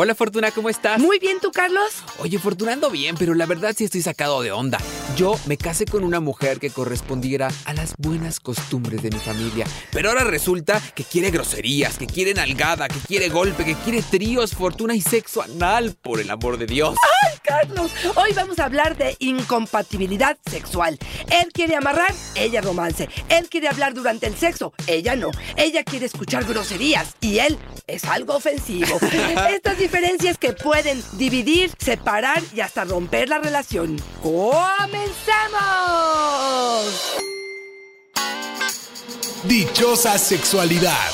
Hola Fortuna, ¿cómo estás? Muy bien, ¿tú, Carlos? Oye, Fortuna, ando bien, pero la verdad sí estoy sacado de onda. Yo me casé con una mujer que correspondiera a las buenas costumbres de mi familia. Pero ahora resulta que quiere groserías, que quiere nalgada, que quiere golpe, que quiere tríos, fortuna y sexo anal, por el amor de Dios. ¡Ay, Carlos! Hoy vamos a hablar de incompatibilidad sexual. Él quiere amarrar, ella romance. Él quiere hablar durante el sexo, ella no. Ella quiere escuchar groserías y él es algo ofensivo. Estas diferencias que pueden dividir, separar y hasta romper la relación. ¡Comenzamos! Dichosa sexualidad.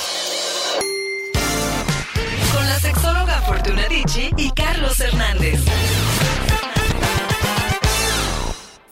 Con la sexóloga Fortuna Dicci y Carlos Hernández.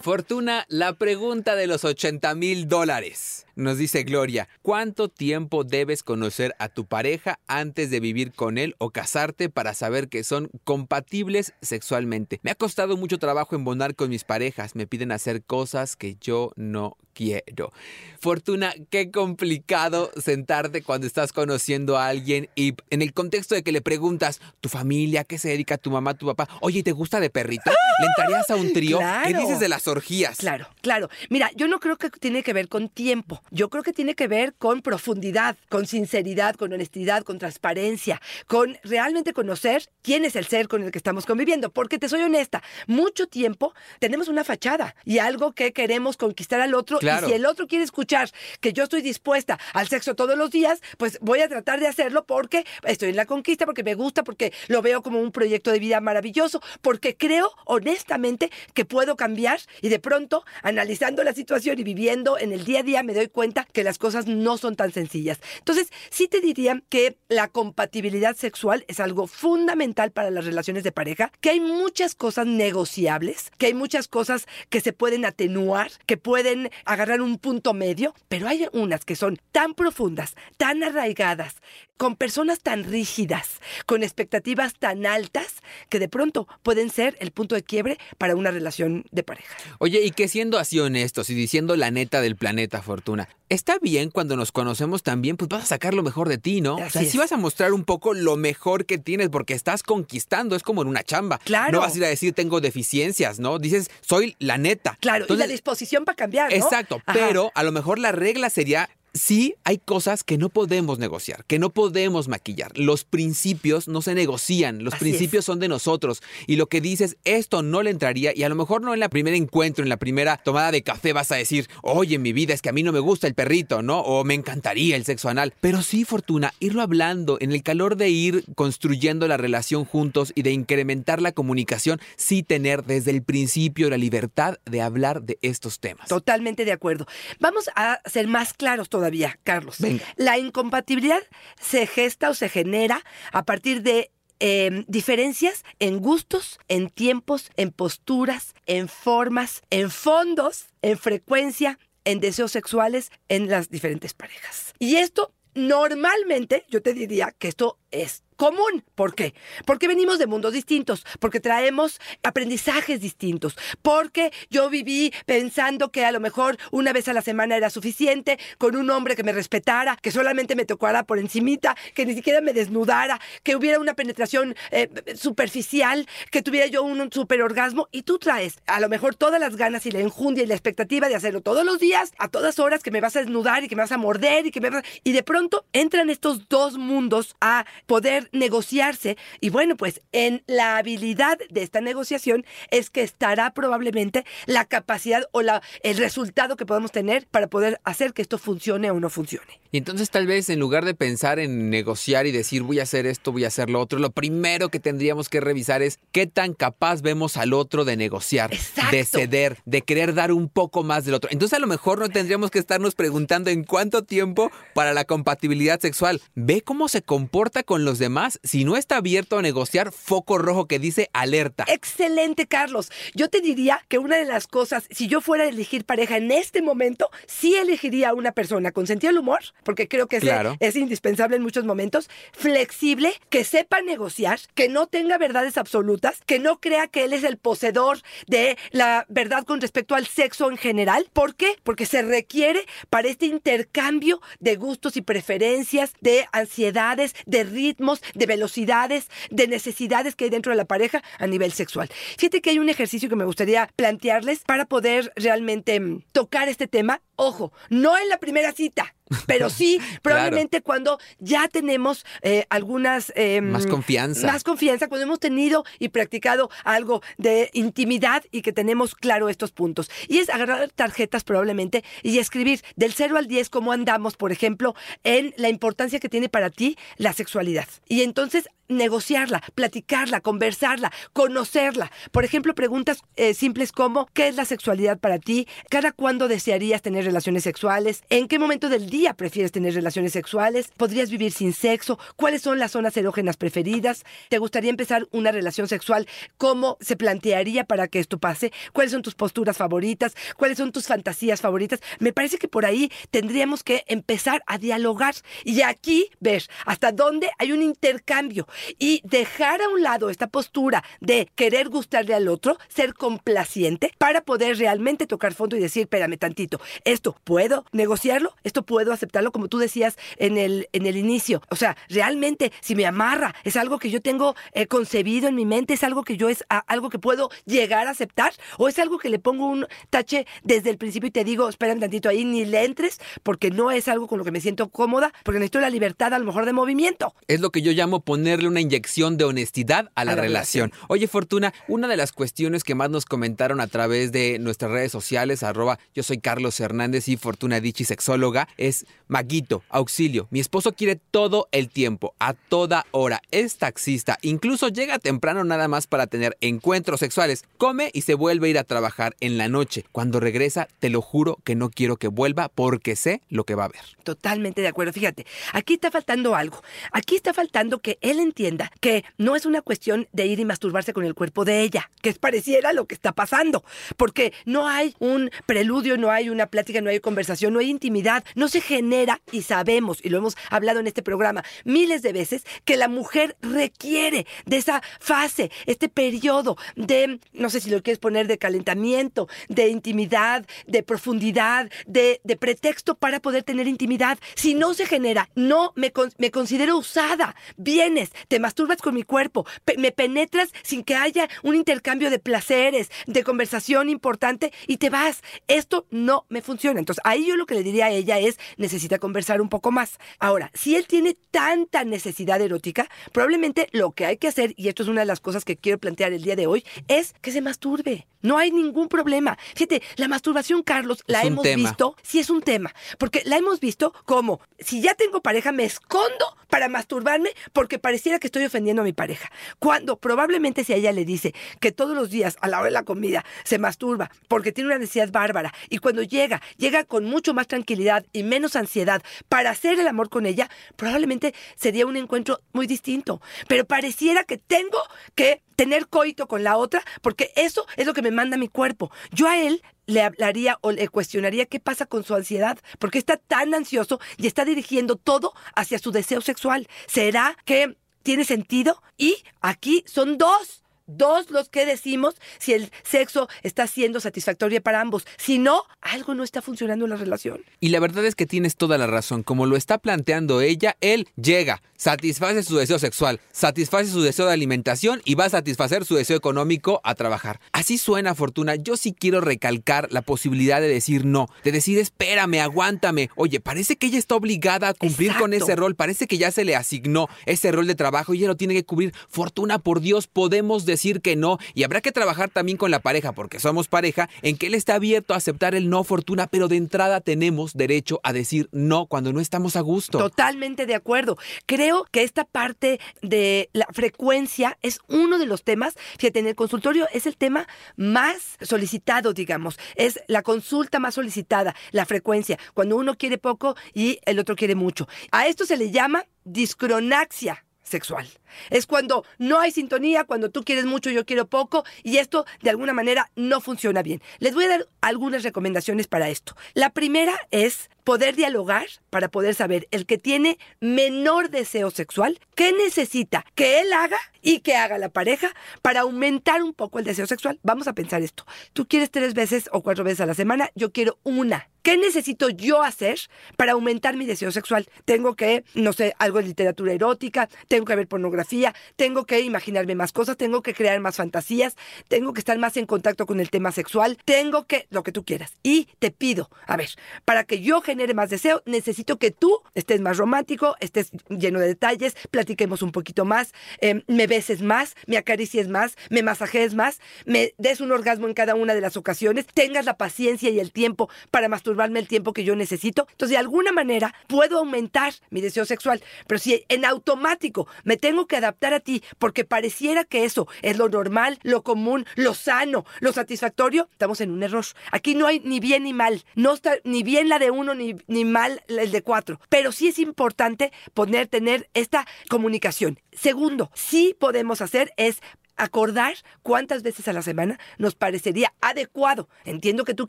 Fortuna, la pregunta de los 80 mil dólares. Nos dice Gloria, ¿cuánto tiempo debes conocer a tu pareja antes de vivir con él o casarte para saber que son compatibles sexualmente? Me ha costado mucho trabajo embonar con mis parejas, me piden hacer cosas que yo no quiero. Fortuna, qué complicado sentarte cuando estás conociendo a alguien y en el contexto de que le preguntas, tu familia, qué se dedica tu mamá, tu papá, oye, ¿te gusta de perrito? ¿Le entrarías a un trío? ¿Qué dices de las orgías? Claro, claro. Mira, yo no creo que tiene que ver con tiempo. Yo creo que tiene que ver con profundidad, con sinceridad, con honestidad, con transparencia, con realmente conocer quién es el ser con el que estamos conviviendo. Porque te soy honesta, mucho tiempo tenemos una fachada y algo que queremos conquistar al otro. Claro. Y si el otro quiere escuchar que yo estoy dispuesta al sexo todos los días, pues voy a tratar de hacerlo porque estoy en la conquista, porque me gusta, porque lo veo como un proyecto de vida maravilloso, porque creo honestamente que puedo cambiar y de pronto, analizando la situación y viviendo en el día a día, me doy cuenta que las cosas no son tan sencillas. Entonces, sí te diría que la compatibilidad sexual es algo fundamental para las relaciones de pareja, que hay muchas cosas negociables, que hay muchas cosas que se pueden atenuar, que pueden agarrar un punto medio, pero hay unas que son tan profundas, tan arraigadas, con personas tan rígidas, con expectativas tan altas, que de pronto pueden ser el punto de quiebre para una relación de pareja. Oye, y que siendo así honestos y diciendo la neta del planeta, Fortuna, está bien cuando nos conocemos también, pues vas a sacar lo mejor de ti, ¿no? Así o sea, sí vas a mostrar un poco lo mejor que tienes porque estás conquistando, es como en una chamba. Claro. No vas a ir a decir tengo deficiencias, ¿no? Dices, soy la neta. Claro, y la Entonces, disposición para cambiar, ¿no? Exacto, Ajá. pero a lo mejor la regla sería sí hay cosas que no podemos negociar, que no podemos maquillar. Los principios no se negocian, los Así principios son de nosotros. Y lo que dices, esto no le entraría, y a lo mejor no en la primer encuentro, en la primera tomada de café vas a decir, oye, en mi vida es que a mí no me gusta el perrito, ¿no? O me encantaría el sexo anal. Pero sí, Fortuna, irlo hablando, en el calor de ir construyendo la relación juntos y de incrementar la comunicación, sí tener desde el principio la libertad de hablar de estos temas. Totalmente de acuerdo. Vamos a ser más claros todavía, Carlos. Venga. La incompatibilidad se gesta o se genera a partir de eh, diferencias en gustos, en tiempos, en posturas, en formas, en fondos, en frecuencia, en deseos sexuales en las diferentes parejas. Y esto normalmente, yo te diría que esto es común. ¿Por qué? Porque venimos de mundos distintos, porque traemos aprendizajes distintos, porque yo viví pensando que a lo mejor una vez a la semana era suficiente, con un hombre que me respetara, que solamente me tocara por encimita, que ni siquiera me desnudara, que hubiera una penetración eh, superficial, que tuviera yo un, un super orgasmo, y tú traes a lo mejor todas las ganas y la enjundia y la expectativa de hacerlo todos los días, a todas horas, que me vas a desnudar y que me vas a morder y que me vas a- Y de pronto entran estos dos mundos a poder negociarse. Y bueno, pues en la habilidad de esta negociación es que estará probablemente la capacidad o la, el resultado que podemos tener para poder hacer que esto funcione o no funcione. Y entonces tal vez en lugar de pensar en negociar y decir voy a hacer esto, voy a hacer lo otro, lo primero que tendríamos que revisar es qué tan capaz vemos al otro de negociar, Exacto. de ceder, de querer dar un poco más del otro. Entonces a lo mejor no tendríamos que estarnos preguntando en cuánto tiempo para la compatibilidad sexual. Ve cómo se comporta con los demás. Si no está abierto a negociar, foco rojo que dice alerta. Excelente, Carlos. Yo te diría que una de las cosas, si yo fuera a elegir pareja en este momento, sí elegiría a una persona con sentido del humor, porque creo que Claro. es indispensable en muchos momentos, flexible, que sepa negociar, que no tenga verdades absolutas, que no crea que él es el poseedor de la verdad con respecto al sexo en general. ¿Por qué? Porque se requiere para este intercambio de gustos y preferencias, de ansiedades, de ritmos, de velocidades, de necesidades que hay dentro de la pareja a nivel sexual. Fíjate que hay un ejercicio que me gustaría plantearles para poder realmente mm, tocar este tema. Ojo, no en la primera cita. Pero sí, probablemente cuando ya tenemos eh, algunas... eh, Más confianza. Más confianza, cuando hemos tenido y practicado algo de intimidad y que tenemos claro estos puntos. Y es agarrar tarjetas probablemente y escribir del 0 al 10 cómo andamos, por ejemplo, en la importancia que tiene para ti la sexualidad. Y entonces negociarla, platicarla, conversarla, conocerla. Por ejemplo, preguntas eh, simples como ¿qué es la sexualidad para ti? ¿Cada cuándo desearías tener relaciones sexuales? ¿En qué momento del día prefieres tener relaciones sexuales? ¿Podrías vivir sin sexo? ¿Cuáles son las zonas erógenas preferidas? ¿Te gustaría empezar una relación sexual? ¿Cómo se plantearía para que esto pase? ¿Cuáles son tus posturas favoritas? ¿Cuáles son tus fantasías favoritas? Me parece que por ahí tendríamos que empezar a dialogar y aquí ver hasta dónde hay un intercambio y dejar a un lado esta postura de querer gustarle al otro, ser complaciente para poder realmente tocar fondo y decir, espérame tantito, esto puedo negociarlo, esto puedo aceptarlo como tú decías en el, en el inicio. O sea, realmente si me amarra, es algo que yo tengo eh, concebido en mi mente, es algo que yo es a- algo que puedo llegar a aceptar o es algo que le pongo un tache desde el principio y te digo, espérame tantito ahí, ni le entres porque no es algo con lo que me siento cómoda, porque necesito la libertad a lo mejor de movimiento. Es lo que yo llamo ponerle una inyección de honestidad a la, A la relación. Oye, Fortuna, una de las cuestiones que más nos comentaron a través de nuestras redes sociales, arroba yo soy Carlos Hernández y Fortuna Dichi, sexóloga, es Maguito, auxilio. Mi esposo quiere todo el tiempo, a toda hora. Es taxista, incluso llega temprano nada más para tener encuentros sexuales. Come y se vuelve a ir a trabajar en la noche. Cuando regresa, te lo juro que no quiero que vuelva porque sé lo que va a ver. Totalmente de acuerdo. Fíjate, aquí está faltando algo. Aquí está faltando que él entienda que no es una cuestión de ir y masturbarse con el cuerpo de ella, que es pareciera lo que está pasando, porque no hay un preludio, no hay una plática, no hay conversación, no hay intimidad, no se genera y sabemos, y lo hemos hablado en este programa miles de veces, que la mujer requiere de esa fase, este periodo de, no sé si lo quieres poner, de calentamiento, de intimidad, de profundidad, de, de pretexto para poder tener intimidad. Si no se genera, no me, me considero usada. Vienes, te masturbas con mi cuerpo, me penetras sin que haya un intercambio de placeres, de conversación importante y te vas. Esto no me funciona. Entonces, ahí yo lo que le diría a ella es, necesita conversar un poco más. Ahora, si él tiene tanta necesidad erótica, probablemente lo que hay que hacer, y esto es una de las cosas que quiero plantear el día de hoy, es que se masturbe. No hay ningún problema. Fíjate, la masturbación, Carlos, la hemos tema. visto, sí es un tema, porque la hemos visto como, si ya tengo pareja, me escondo para masturbarme porque pareciera que estoy ofendiendo a mi pareja. Cuando probablemente si a ella le dice que todos los días a la hora de la comida se masturba porque tiene una necesidad bárbara y cuando llega, llega con mucho más tranquilidad y menos ansiedad para hacer el amor con ella, probablemente sería un encuentro muy distinto. Pero pareciera que tengo que tener coito con la otra porque eso es lo que me manda mi cuerpo. Yo a él le hablaría o le cuestionaría qué pasa con su ansiedad, porque está tan ansioso y está dirigiendo todo hacia su deseo sexual. ¿Será que tiene sentido? Y aquí son dos dos los que decimos si el sexo está siendo satisfactorio para ambos. Si no, algo no está funcionando en la relación. Y la verdad es que tienes toda la razón. Como lo está planteando ella, él llega, satisface su deseo sexual, satisface su deseo de alimentación y va a satisfacer su deseo económico a trabajar. Así suena, Fortuna. Yo sí quiero recalcar la posibilidad de decir no, de decir espérame, aguántame. Oye, parece que ella está obligada a cumplir con ese rol, parece que ya se le asignó ese rol de trabajo y ella lo tiene que cubrir. Fortuna, por Dios, podemos decir que no y habrá que trabajar también con la pareja, porque somos pareja, en que él está abierto a aceptar el no, Fortuna, pero de entrada tenemos derecho a decir no cuando no estamos a gusto. Totalmente de acuerdo. Creo que esta parte de la frecuencia es uno de los temas. Fíjate, en el consultorio es el tema más solicitado, digamos. Es la consulta más solicitada, la frecuencia. Cuando uno quiere poco y el otro quiere mucho. A esto se le llama discronaxia sexual. Es cuando no hay sintonía, cuando tú quieres mucho, yo quiero poco, y esto de alguna manera no funciona bien. Les voy a dar algunas recomendaciones para esto. La primera es poder dialogar para poder saber el que tiene menor deseo sexual, qué necesita que él haga y que haga la pareja para aumentar un poco el deseo sexual. Vamos a pensar esto. Tú quieres tres veces o cuatro veces a la semana, yo quiero una. ¿Qué necesito yo hacer para aumentar mi deseo sexual? Tengo que, no sé, algo de literatura erótica, tengo que ver pornografía, tengo que imaginarme más cosas, tengo que crear más fantasías, tengo que estar más en contacto con el tema sexual, tengo que, lo que tú quieras. Y te pido, a ver, para que yo genere más deseo, necesito que tú estés más romántico, estés lleno de detalles, platiquemos un poquito más, eh, me beses más, me acaricies más, me masajees más, me des un orgasmo en cada una de las ocasiones, tengas la paciencia y el tiempo para masturbarme el tiempo que yo necesito. Entonces, de alguna manera, puedo aumentar mi deseo sexual. Pero si en automático me tengo que adaptar a ti porque pareciera que eso es lo normal, lo común, lo sano, lo satisfactorio, estamos en un error. Aquí no hay ni bien ni mal. No está ni bien la de uno ni, ni mal el de cuatro. Pero sí es importante poner, tener esta comunicación. Segundo, sí podemos hacer es acordar cuántas veces a la semana nos parecería adecuado. Entiendo que tú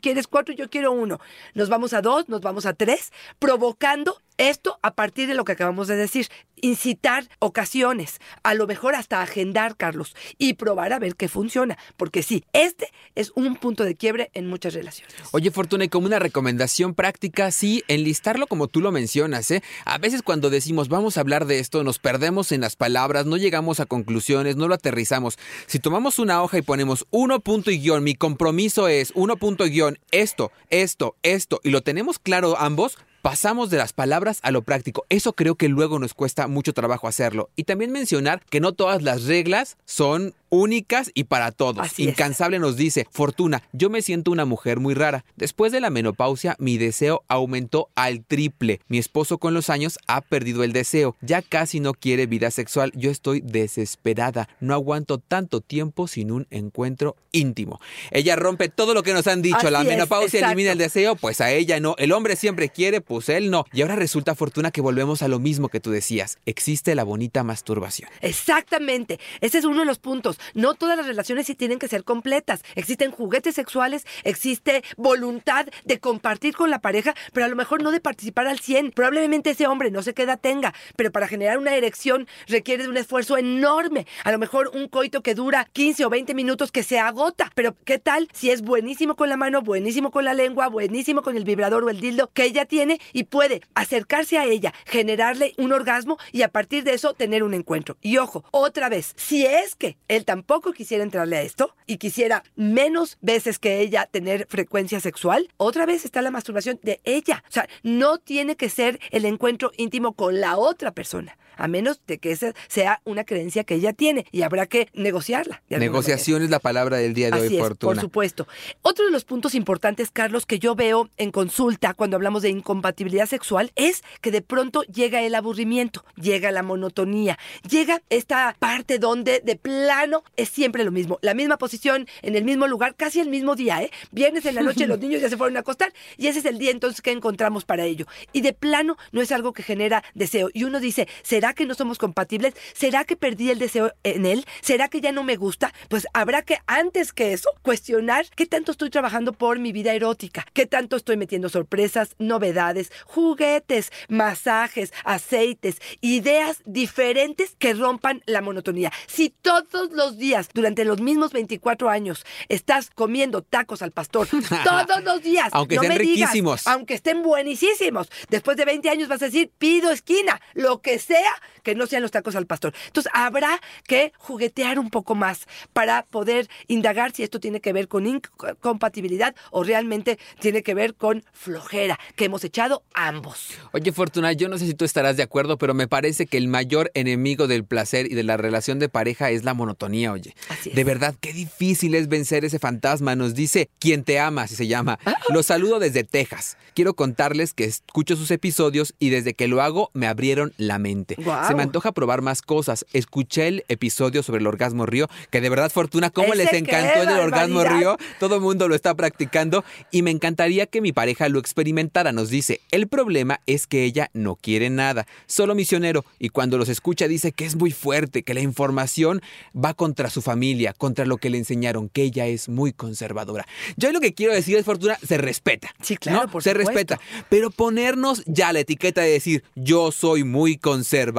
quieres cuatro y yo quiero uno. Nos vamos a dos, nos vamos a tres, provocando esto a partir de lo que acabamos de decir. Incitar ocasiones, a lo mejor hasta agendar, Carlos, y probar a ver qué funciona. Porque sí, este es un punto de quiebre en muchas relaciones. Oye, Fortuna, y como una recomendación práctica, sí, enlistarlo como tú lo mencionas, ¿eh? A veces cuando decimos vamos a hablar de esto, nos perdemos en las palabras, no llegamos a conclusiones, no lo aterrizamos. Si tomamos una hoja y ponemos uno punto y guion, mi compromiso es uno punto y guion, esto, esto, esto, y lo tenemos claro ambos, pasamos de las palabras a lo práctico. Eso creo que luego nos cuesta mucho trabajo hacerlo. Y también mencionar que no todas las reglas son únicas y para todos. Así es. Incansable nos dice, Fortuna, yo me siento una mujer muy rara. Después de la menopausia, mi deseo aumentó al triple. Mi esposo con los años ha perdido el deseo. Ya casi no quiere vida sexual. Yo estoy desesperada. No aguanto tanto tiempo sin un encuentro íntimo. Ella rompe todo lo que nos han dicho. Así la menopausia elimina el deseo, pues a ella no. El hombre siempre quiere, pues él no. Y ahora resulta, Fortuna, que volvemos a lo mismo que tú decías. Existe la bonita masturbación. Exactamente. Ese es uno de los puntos. No todas las relaciones sí tienen que ser completas. Existen juguetes sexuales, existe voluntad de compartir con la pareja, pero a lo mejor no de participar al 100. Probablemente ese hombre no sé qué edad tenga, pero para generar una erección requiere de un esfuerzo enorme. A lo mejor un coito que dura 15 o 20 minutos que se agota. Pero ¿qué tal si es buenísimo con la mano, buenísimo con la lengua, buenísimo con el vibrador o el dildo que ella tiene y puede acercarse a ella, generarle un orgasmo y a partir de eso tener un encuentro? Y ojo, otra vez, si es que él tampoco quisiera entrarle a esto y quisiera menos veces que ella tener frecuencia sexual, otra vez está la masturbación de ella. O sea, no tiene que ser el encuentro íntimo con la otra persona, a menos de que esa sea una creencia que ella tiene y habrá que negociarla. Negociación es la palabra del día de Así hoy, es, Fortuna. por supuesto. Otro de los puntos importantes, Carlos, que yo veo en consulta cuando hablamos de incompatibilidad sexual es que de pronto llega el aburrimiento, llega la monotonía, llega esta parte donde de plano es siempre lo mismo, la misma posición, en el mismo lugar, casi el mismo día, ¿eh? Viernes en la noche los niños ya se fueron a acostar y ese es el día entonces que encontramos para ello. Y de plano no es algo que genera deseo. Y uno dice, ¿será que no somos compatibles? ¿Será que perdí el deseo en él? ¿Será que ya no me gusta? Pues habrá que antes que eso cuestionar qué tanto estoy trabajando por mi vida erótica, qué tanto estoy metiendo sorpresas, novedades, juguetes, masajes, aceites, ideas diferentes que rompan la monotonía. Si todos los días, durante los mismos 24 años, estás comiendo tacos al pastor, todos los días, Aunque no me digas, riquísimos. aunque estén buenísimos, después de 20 años vas a decir, pido esquina, lo que sea, que no sean los tacos al pastor. Entonces habrá que juguetear un poco más para poder indagar si esto tiene que ver con incompatibilidad o realmente tiene que ver con flojera que hemos echado ambos. Oye, Fortuna, yo no sé si tú estarás de acuerdo, pero me parece que el mayor enemigo del placer y de la relación de pareja es la monotonía, oye. Así es. De verdad, qué difícil es vencer ese fantasma. Nos dice quien te ama, así se llama. Los saludo desde Texas. Quiero contarles que escucho sus episodios y desde que lo hago me abrieron la mente. Se me antoja probar más cosas. Escuché el episodio sobre el orgasmo río, que de verdad, Fortuna, ¿cómo les encantó el orgasmo río? Todo el mundo lo está practicando y me encantaría que mi pareja lo experimentara. Nos dice, el problema es que ella no quiere nada, solo misionero y cuando los escucha dice que es muy fuerte, que la información va contra su familia, contra lo que le enseñaron, que ella es muy conservadora. Yo lo que quiero decir es, Fortuna, se respeta. Sí, claro, ¿no? por Se supuesto. respeta. Pero ponernos ya la etiqueta de decir yo soy muy conservadora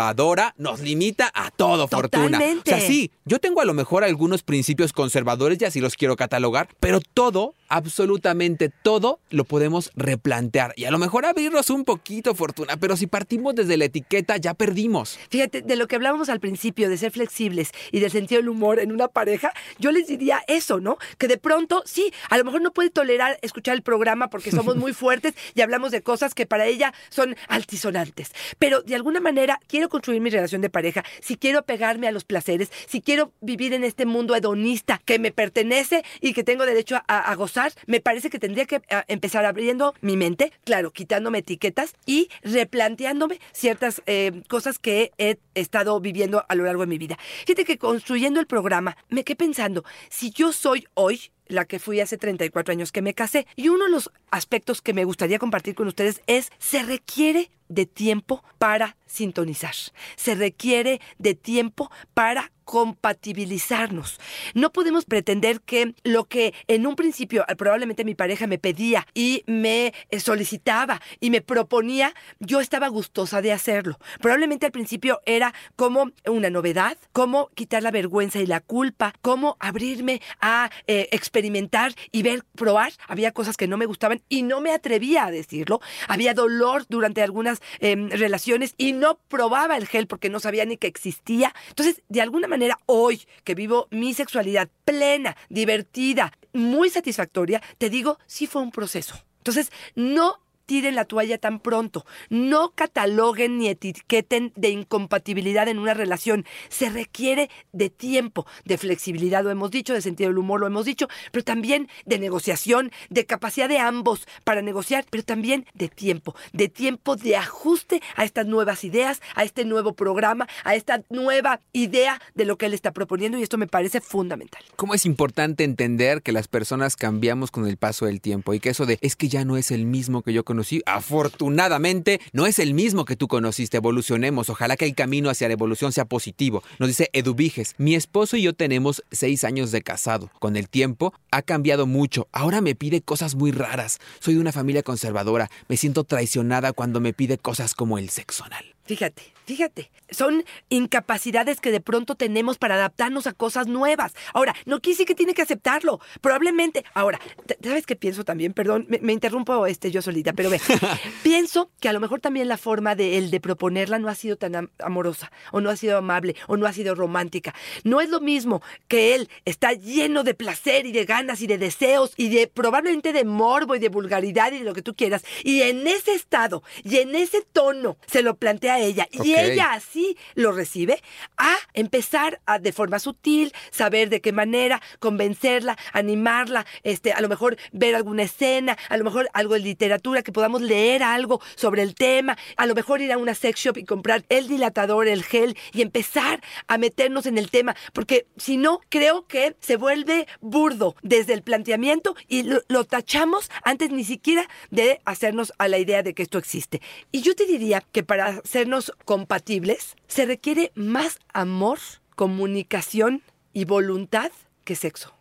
nos limita a todo, Fortuna. O sea, sí, yo tengo a lo mejor algunos principios conservadores y así los quiero catalogar, pero todo, absolutamente todo, lo podemos replantear. Y a lo mejor abrirnos un poquito, Fortuna, pero si partimos desde la etiqueta ya perdimos. Fíjate, de lo que hablábamos al principio, de ser flexibles y del sentido del humor en una pareja, yo les diría eso, ¿no? Que de pronto, sí, a lo mejor no puede tolerar escuchar el programa porque somos muy fuertes y hablamos de cosas que para ella son altisonantes. Pero de alguna manera quiero construir mi relación de pareja, si quiero pegarme a los placeres, si quiero vivir en este mundo hedonista que me pertenece y que tengo derecho a, a gozar, me parece que tendría que a, empezar abriendo mi mente, claro, quitándome etiquetas y replanteándome ciertas eh, cosas que he estado viviendo a lo largo de mi vida. Fíjate que construyendo el programa me quedé pensando, si yo soy hoy la que fui hace 34 años que me casé. Y uno de los aspectos que me gustaría compartir con ustedes es, se requiere de tiempo para sintonizar. Se requiere de tiempo para compatibilizarnos. No podemos pretender que lo que en un principio eh, probablemente mi pareja me pedía y me eh, solicitaba y me proponía, yo estaba gustosa de hacerlo. Probablemente al principio era como una novedad, como quitar la vergüenza y la culpa, como abrirme a eh, experimentar y ver, probar. Había cosas que no me gustaban y no me atrevía a decirlo. Había dolor durante algunas eh, relaciones y no probaba el gel porque no sabía ni que existía. Entonces, de alguna manera, hoy que vivo mi sexualidad plena, divertida, muy satisfactoria, te digo, sí fue un proceso. Entonces, no tiren la toalla tan pronto. No cataloguen ni etiqueten de incompatibilidad en una relación. Se requiere de tiempo, de flexibilidad, lo hemos dicho, de sentido del humor, lo hemos dicho, pero también de negociación, de capacidad de ambos para negociar, pero también de tiempo, de tiempo de ajuste a estas nuevas ideas, a este nuevo programa, a esta nueva idea de lo que él está proponiendo y esto me parece fundamental. ¿Cómo es importante entender que las personas cambiamos con el paso del tiempo y que eso de es que ya no es el mismo que yo afortunadamente no es el mismo que tú conociste, evolucionemos, ojalá que el camino hacia la evolución sea positivo. Nos dice Eduviges, mi esposo y yo tenemos seis años de casado. Con el tiempo ha cambiado mucho, ahora me pide cosas muy raras, soy de una familia conservadora, me siento traicionada cuando me pide cosas como el sexo anal. Fíjate, fíjate, son incapacidades que de pronto tenemos para adaptarnos a cosas nuevas. Ahora, no quiere decir que tiene que aceptarlo. Probablemente, ahora, ¿sabes qué pienso también? Perdón, me, me interrumpo este, yo solita, pero ve, pienso que a lo mejor también la forma de él de proponerla no ha sido tan am- amorosa, o no ha sido amable, o no ha sido romántica. No es lo mismo que él está lleno de placer y de ganas y de deseos y de probablemente de morbo y de vulgaridad y de lo que tú quieras. Y en ese estado y en ese tono se lo plantea a ella y Ella así lo recibe, a empezar de forma sutil, saber de qué manera convencerla, animarla, este, a lo mejor ver alguna escena, a lo mejor algo de literatura, que podamos leer algo sobre el tema, a lo mejor ir a una sex shop y comprar el dilatador, el gel y empezar a meternos en el tema, porque si no, creo que se vuelve burdo desde el planteamiento y lo, tachamos antes ni siquiera de hacernos a la idea de que esto existe. Y yo te diría que para hacernos compatibles se requiere más amor, comunicación y voluntad que sexo.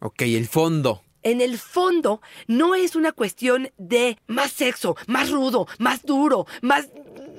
Ok, el fondo. en el fondo no es una cuestión de más sexo, más rudo, más duro, más,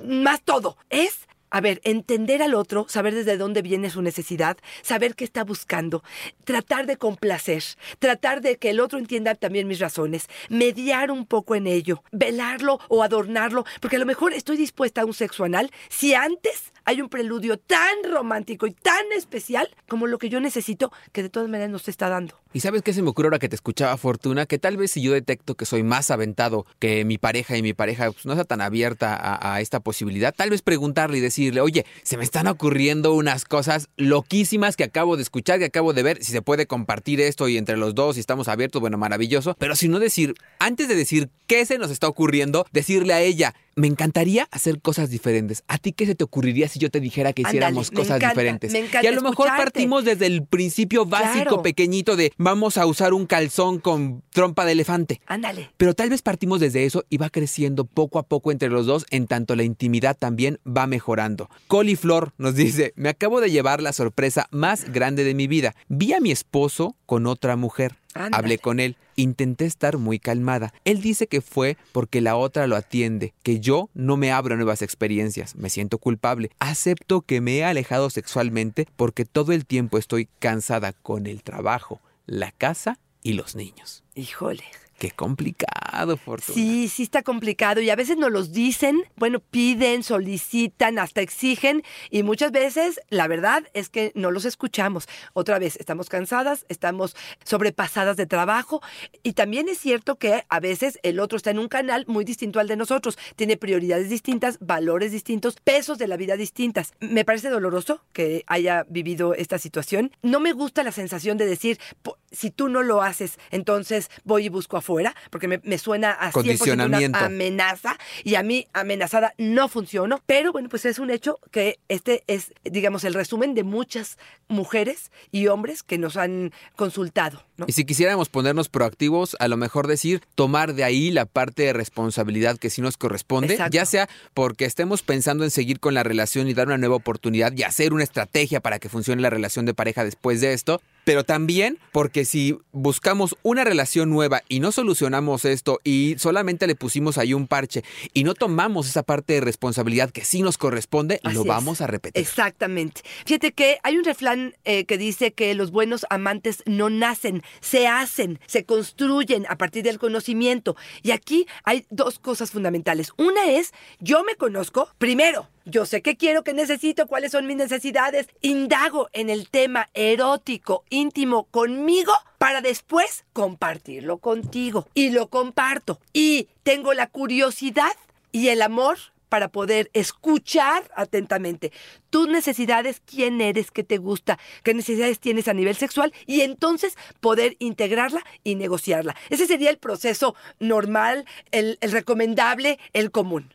más todo. Es a ver, entender al otro, saber desde dónde viene su necesidad, saber qué está buscando, tratar de complacer, tratar de que el otro entienda también mis razones, mediar un poco en ello, velarlo o adornarlo, porque a lo mejor estoy dispuesta a un sexo anal si antes hay un preludio tan romántico y tan especial como lo que yo necesito que de todas maneras nos está dando. ¿Y sabes qué se me ocurre ahora que te escuchaba Fortuna? Que tal vez si yo detecto que soy más aventado que mi pareja y mi pareja pues, no está tan abierta a, a esta posibilidad, tal vez preguntarle y decirle, oye, se me están ocurriendo unas cosas loquísimas que acabo de escuchar, que acabo de ver, si se puede compartir esto y entre los dos, si estamos abiertos, bueno, maravilloso, pero si no decir, antes de decir qué se nos está ocurriendo, decirle a ella, me encantaría hacer cosas diferentes. ¿A ti qué se te ocurriría si yo te dijera que hiciéramos cosas encanta, diferentes? me encanta y a lo mejor escucharte. partimos desde el principio básico, Claro. pequeñito de vamos a usar un calzón con trompa de elefante. Ándale. Pero tal vez partimos desde eso y va creciendo poco a poco entre los dos, en tanto la intimidad también va mejorando. Coliflor nos dice, me acabo de llevar la sorpresa más grande de mi vida. Vi a mi esposo con otra mujer. Hablé con él, intenté estar muy calmada. Él dice que fue porque la otra lo atiende, que yo no me abro a nuevas experiencias, me siento culpable. Acepto que me he alejado sexualmente porque todo el tiempo estoy cansada con el trabajo, la casa y los niños. Híjole. Qué complicado, Fortuna. Sí, sí está complicado y a veces nos los dicen, bueno, piden, solicitan, hasta exigen y muchas veces la verdad es que no los escuchamos. Otra vez, estamos cansadas, estamos sobrepasadas de trabajo y también es cierto que a veces el otro está en un canal muy distinto al de nosotros, tiene prioridades distintas, valores distintos, pesos de la vida distintas. Me parece doloroso que haya vivido esta situación. No me gusta la sensación de decir, "Po- si tú no lo haces, entonces voy y busco afuera, porque me, me suena a 100% una Condicionamiento. amenaza y a mí amenazada no funciono, pero bueno, pues es un hecho que este es, digamos, el resumen de muchas mujeres y hombres que nos han consultado. ¿no? Y si quisiéramos ponernos proactivos, a lo mejor decir, tomar de ahí la parte de responsabilidad que sí nos corresponde, Exacto. ya sea porque estemos pensando en seguir con la relación y dar una nueva oportunidad y hacer una estrategia para que funcione la relación de pareja después de esto, pero también porque si buscamos una relación nueva y no solucionamos esto y solamente le pusimos ahí un parche y no tomamos esa parte de responsabilidad que sí nos corresponde, Así lo es. vamos a repetir. Exactamente. Fíjate que hay un refrán eh, que dice que los buenos amantes no nacen, se hacen, se construyen a partir del conocimiento. Y aquí hay dos cosas fundamentales. Una es, yo me conozco primero. Yo sé qué quiero, qué necesito, cuáles son mis necesidades. Indago en el tema erótico, íntimo conmigo para después compartirlo contigo. Y lo comparto. Y tengo la curiosidad y el amor para poder escuchar atentamente tus necesidades, quién eres, qué te gusta, qué necesidades tienes a nivel sexual y entonces poder integrarla y negociarla. Ese sería el proceso normal, el, el recomendable, el común.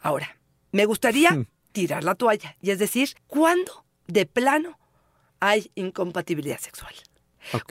Ahora, me gustaría tirar la toalla y es decir, ¿cuándo de plano hay incompatibilidad sexual?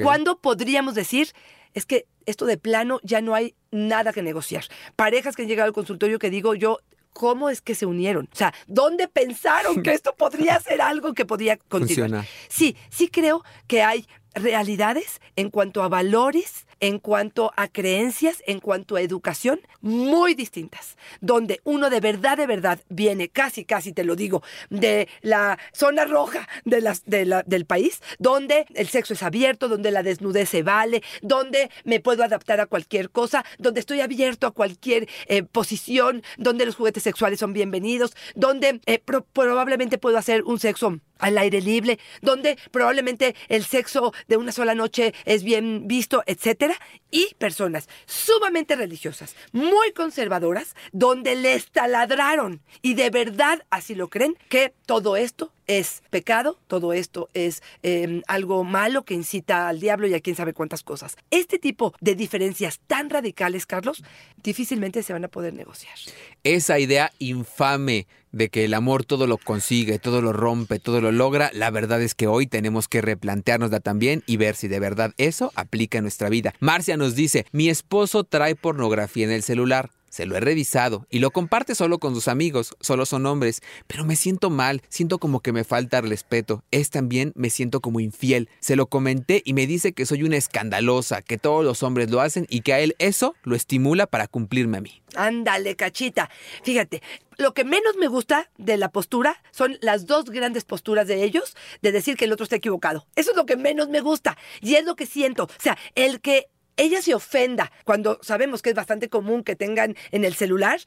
¿Cuándo podríamos decir, es que esto de plano ya no hay nada que negociar? Parejas que han llegado al consultorio que digo yo, ¿cómo es que se unieron? O sea, ¿dónde pensaron que esto podría ser algo que podría continuar? Sí, sí creo que hay realidades en cuanto a valores, en cuanto a creencias, en cuanto a educación, muy distintas, donde uno de verdad, de verdad viene, casi, casi te lo digo, de la zona roja del país, donde el sexo es abierto, donde la desnudez se vale, donde me puedo adaptar a cualquier cosa, donde estoy abierto a cualquier eh, posición, donde los juguetes sexuales son bienvenidos, donde eh, pro- probablemente puedo hacer un sexo al aire libre, donde probablemente el sexo de una sola noche es bien visto, y personas sumamente religiosas, muy conservadoras, donde les taladraron y de verdad así lo creen que todo esto es pecado, todo esto es eh, algo malo que incita al diablo y a quién sabe cuántas cosas. Este tipo de diferencias tan radicales, Carlos, difícilmente se van a poder negociar. esa idea infame de que el amor todo lo consigue, todo lo rompe, todo lo logra, la verdad es que hoy tenemos que replanteárnosla también y ver si de verdad eso aplica en nuestra vida. Marcia nos dice, mi esposo trae pornografía en el celular. Se lo he revisado y lo comparte solo con sus amigos, solo son hombres, pero me siento mal, siento como que me falta respeto. Es también me siento como infiel. Se lo comenté y me dice que soy una escandalosa, que todos los hombres lo hacen y que a él eso lo estimula para cumplirme a mí. Ándale, cachita. Fíjate, lo que menos me gusta de la postura son las dos grandes posturas de ellos de decir que el otro está equivocado. Eso es lo que menos me gusta y es lo que siento. O sea, el que ella se ofenda cuando sabemos que es bastante común que tengan en el celular,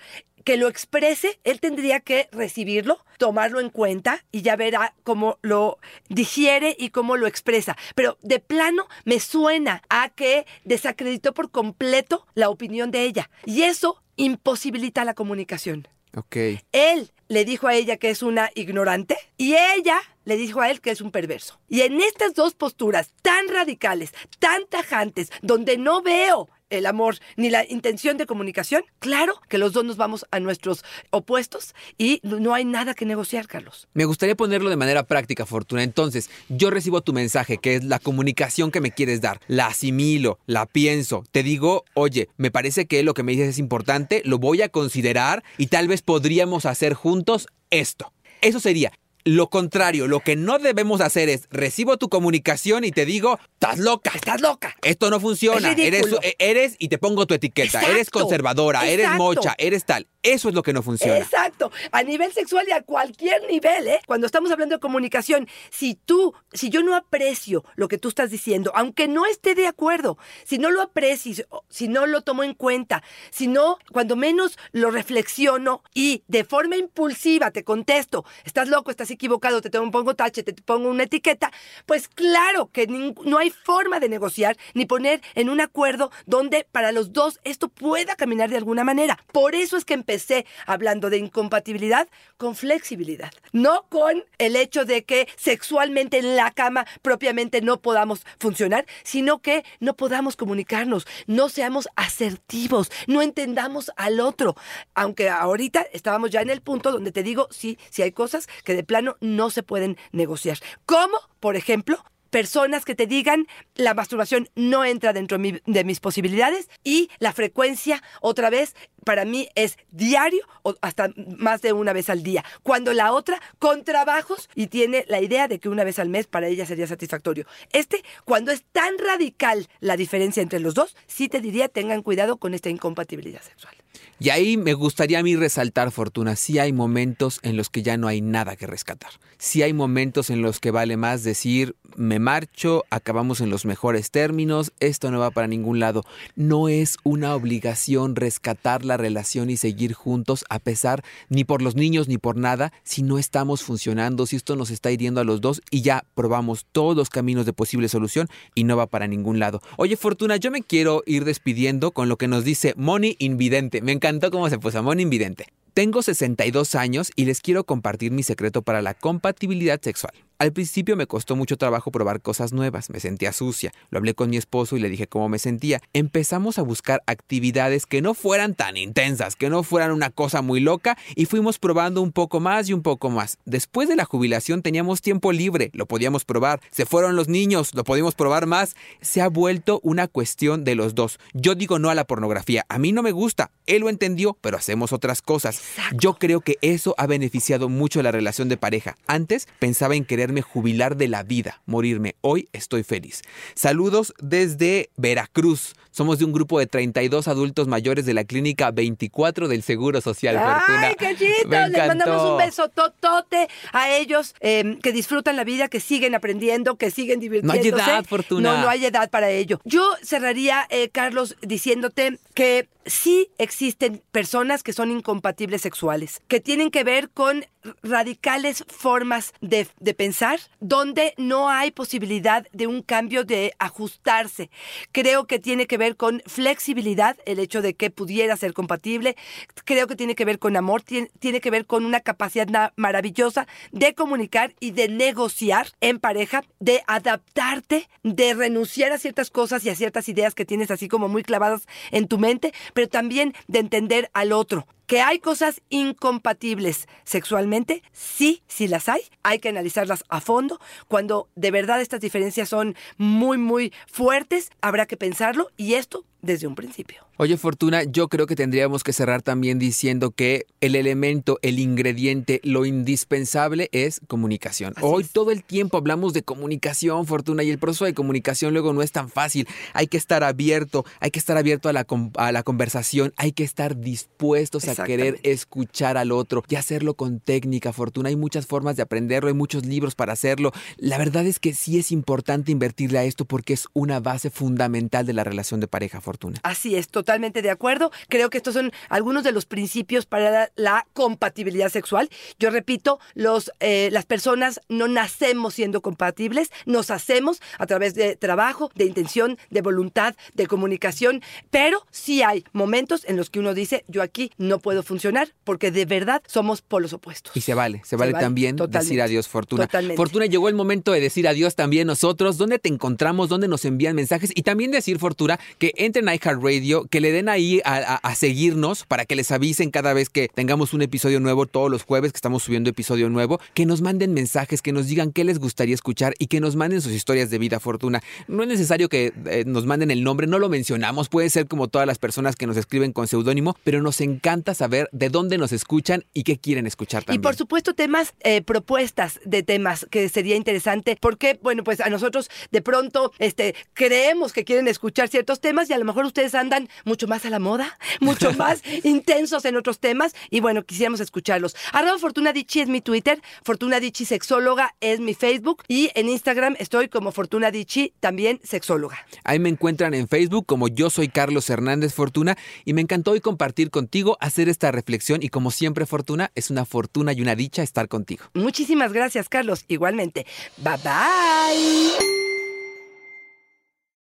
que lo exprese, él tendría que recibirlo, tomarlo en cuenta y ya verá cómo lo digiere y cómo lo expresa. Pero de plano me suena a que desacreditó por completo la opinión de ella y eso imposibilita la comunicación. Ok. Él le dijo a ella que es una ignorante y ella le dijo a él que es un perverso. Y en estas dos posturas tan radicales, tan tajantes, donde no veo el amor ni la intención de comunicación, claro que los dos nos vamos a nuestros opuestos y no hay nada que negociar, Carlos. Me gustaría ponerlo de manera práctica, Fortuna. Entonces, yo recibo tu mensaje, que es la comunicación que me quieres dar. La asimilo, la pienso. Te digo, oye, me parece que lo que me dices es importante, lo voy a considerar y tal vez podríamos hacer juntos esto. Eso sería. Lo contrario, lo que no debemos hacer es recibo tu comunicación y te digo, estás loca, Estás loca. esto no funciona, Es eres, ridículo. e- eres y te pongo tu etiqueta, eres Exacto, conservadora, eres mocha, eres tal. Eso es lo que no funciona. Exacto, a nivel sexual y a cualquier nivel, ¿eh? Cuando estamos hablando de comunicación, si tú, si yo no aprecio lo que tú estás diciendo, aunque no esté de acuerdo, si no lo aprecio, si no lo tomo en cuenta, si no, cuando menos lo reflexiono y de forma impulsiva te contesto, estás loco, estás equivocado, te pongo tache, te pongo una etiqueta, pues claro que no hay forma de negociar ni poner en un acuerdo donde para los dos esto pueda caminar de alguna manera. Por eso es que empecé hablando de incompatibilidad con flexibilidad, no con el hecho de que sexualmente en la cama propiamente no podamos funcionar, sino que no podamos comunicarnos, no seamos asertivos, no entendamos al otro. Aunque ahorita estábamos ya en el punto donde te digo, sí, sí hay cosas que de plano no se pueden negociar. Como, por ejemplo, personas que te digan la masturbación no entra dentro de, mi- de mis posibilidades y la frecuencia otra vez para mí es diario o hasta más de una vez al día. Cuando la otra con trabajos y tiene la idea de que una vez al mes para ella sería satisfactorio. Este, cuando es tan radical la diferencia entre los dos, sí te diría tengan cuidado con esta incompatibilidad sexual. Y ahí me gustaría a mí resaltar, Fortuna, sí hay momentos en los que ya no hay nada que rescatar. Sí hay momentos en los que vale más decir, me marcho, acabamos en los mejores términos, esto no va para ningún lado. No es una obligación rescatar la relación y seguir juntos a pesar ni por los niños ni por nada, si no estamos funcionando, si esto nos está hiriendo a los dos y ya probamos todos los caminos de posible solución y no va para ningún lado. Oye, Fortuna, yo me quiero ir despidiendo con lo que nos dice Moni Invidente. Me encantó cómo se puso Moni Invidente. Tengo 62 años y les quiero compartir mi secreto para la compatibilidad sexual. Al principio me costó mucho trabajo probar cosas nuevas, me sentía sucia. Lo hablé con mi esposo y le dije cómo me sentía. Empezamos a buscar actividades que no fueran tan intensas, que no fueran una cosa muy loca y fuimos probando un poco más y un poco más. Después de la jubilación teníamos tiempo libre, lo podíamos probar. Se fueron los niños, lo podíamos probar más. Se ha vuelto una cuestión de los dos. Yo digo no a la pornografía, a mí no me gusta. Él lo entendió, pero hacemos otras cosas. Yo creo que eso ha beneficiado mucho la relación de pareja. Antes pensaba en jubilar de la vida, morirme. Hoy estoy feliz. Saludos desde Veracruz. Somos de un grupo de 32 adultos mayores de la clínica 24 del Seguro Social. ¡Ay, qué chido! Me Les mandamos un beso totote a ellos eh, que disfrutan la vida, que siguen aprendiendo, que siguen divirtiéndose. edad, Fortuna. No, no hay edad para ello. Yo cerraría, eh, Carlos, diciéndote que sí existen personas que son incompatibles sexuales, que tienen que ver con radicales formas de, de pensar, donde no hay posibilidad de un cambio de ajustarse. Creo que tiene que ver con flexibilidad, el hecho de que pudiera ser compatible. Creo que tiene que ver con amor, tiene, tiene que ver con una capacidad maravillosa de comunicar y de negociar en pareja, de adaptarte, de renunciar a ciertas cosas y a ciertas ideas que tienes así como muy clavadas en tu mente, pero también de entender al otro. Que hay cosas incompatibles sexualmente, sí, sí las hay, hay que analizarlas a fondo. Cuando de verdad estas diferencias son muy, muy fuertes, habrá que pensarlo y esto desde un principio. Oye, Fortuna, yo creo que tendríamos que cerrar también diciendo que el elemento, el ingrediente, lo indispensable es comunicación. Así Hoy es. todo el tiempo hablamos de comunicación, Fortuna, y el proceso de comunicación luego no es tan fácil. Hay que estar abierto, hay que estar abierto a la, a la conversación, hay que estar dispuestos a querer escuchar al otro y hacerlo con técnica, Fortuna. Hay muchas formas de aprenderlo, hay muchos libros para hacerlo. La verdad es que sí es importante invertirle a esto porque es una base fundamental de la relación de pareja, Fortuna. Así es, totalmente de acuerdo. Creo que estos son algunos de los principios para la, la compatibilidad sexual. Yo repito, los, eh, las personas no nacemos siendo compatibles, nos hacemos a través de trabajo, de intención, de voluntad, de comunicación, pero sí hay momentos en los que uno dice, yo aquí no puedo funcionar porque de verdad somos polos opuestos. Y se vale, se vale, vale, también decir adiós, Fortuna. totalmente. Fortuna, llegó el momento de decir adiós también nosotros. ¿Dónde te encontramos? ¿Dónde nos envían mensajes? Y también decir, Fortuna, que entren a iHeartRadio, que le den ahí a, a- a seguirnos para que les avisen cada vez que tengamos un episodio nuevo, todos los jueves que estamos subiendo episodio nuevo, que nos manden mensajes, que nos digan qué les gustaría escuchar y que nos manden sus historias de vida, Fortuna. No es necesario que eh, nos manden el nombre, no lo mencionamos, puede ser como todas las personas que nos escriben con seudónimo, pero nos encanta saber de dónde nos escuchan y qué quieren escuchar Y también. por supuesto temas, eh, propuestas de temas que sería interesante, porque bueno, pues a nosotros de pronto este, creemos que quieren escuchar ciertos temas y a lo mejor ustedes andan mucho más a la moda, mucho más intensos en otros temas y bueno, quisiéramos escucharlos. Arroba Fortuna Dichi es mi Twitter, Fortuna Dichi Sexóloga es mi Facebook y en Instagram estoy como Fortuna Dichi, también sexóloga. Ahí me encuentran en Facebook como yo soy Carlos Hernández Fortuna y me encantó hoy compartir contigo, esta reflexión y como siempre Fortuna, es una fortuna y una dicha estar contigo. Muchísimas gracias, Carlos. Igualmente. Bye bye.